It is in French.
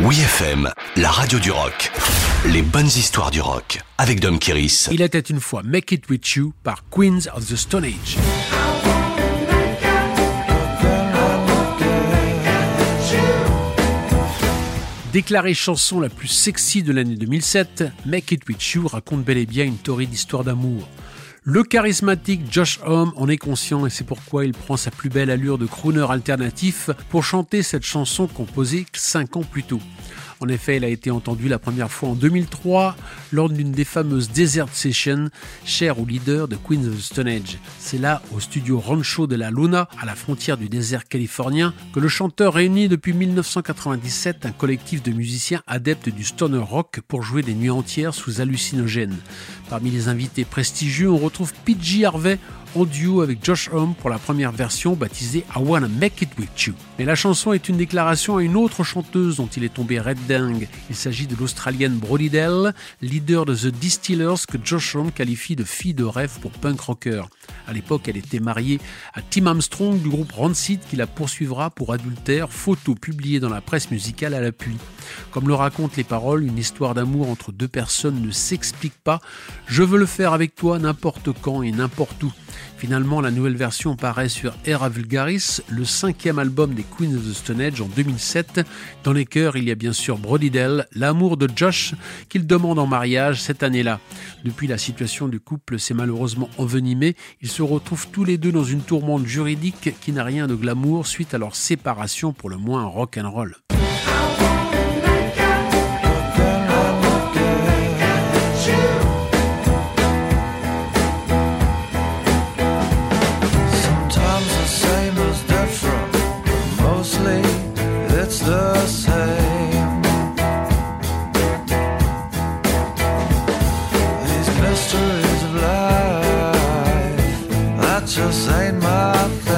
Oui FM, la radio du rock. Les bonnes histoires du rock avec Dom Kiris. Il était une fois Make It With You par Queens of the Stone Age. Déclarée chanson la plus sexy de l'année 2007, Make It With You raconte bel et bien une torride d'histoire d'amour. Le charismatique Josh Homme en est conscient et c'est pourquoi il prend sa plus belle allure de crooner alternatif pour chanter cette chanson composée 5 ans plus tôt. En effet, elle a été entendue la première fois en 2003 lors d'une des fameuses Desert Sessions, chère au leader de Queens of the Stone Age. C'est là, au studio Rancho de la Luna, à la frontière du désert californien, que le chanteur réunit depuis 1997 un collectif de musiciens adeptes du stoner rock pour jouer des nuits entières sous hallucinogènes. Parmi les invités prestigieux, on PG Harvey en duo avec Josh Homme pour la première version baptisée I Wanna Make It With You. Mais la chanson est une déclaration à une autre chanteuse dont il est tombé red dingue. Il s'agit de l'Australienne Brody Dell, leader de The Distillers que Josh Homme qualifie de fille de rêve pour punk rocker. À l'époque, elle était mariée à Tim Armstrong du groupe Rancid qui la poursuivra pour adultère, photo publiée dans la presse musicale à l'appui. Comme le racontent les paroles, une histoire d'amour entre deux personnes ne s'explique pas. Je veux le faire avec toi n'importe quand et n'importe où. Finalement, la nouvelle version paraît sur Era Vulgaris, le cinquième album des Queens of the Stone Age en 2007. Dans les chœurs, il y a bien sûr Brody Dell, l'amour de Josh, qu'il demande en mariage cette année-là. Depuis, la situation du couple s'est malheureusement envenimée. Ils se retrouvent tous les deux dans une tourmente juridique qui n'a rien de glamour suite à leur séparation pour le moins rock mysteries of life. That just ain't my thing.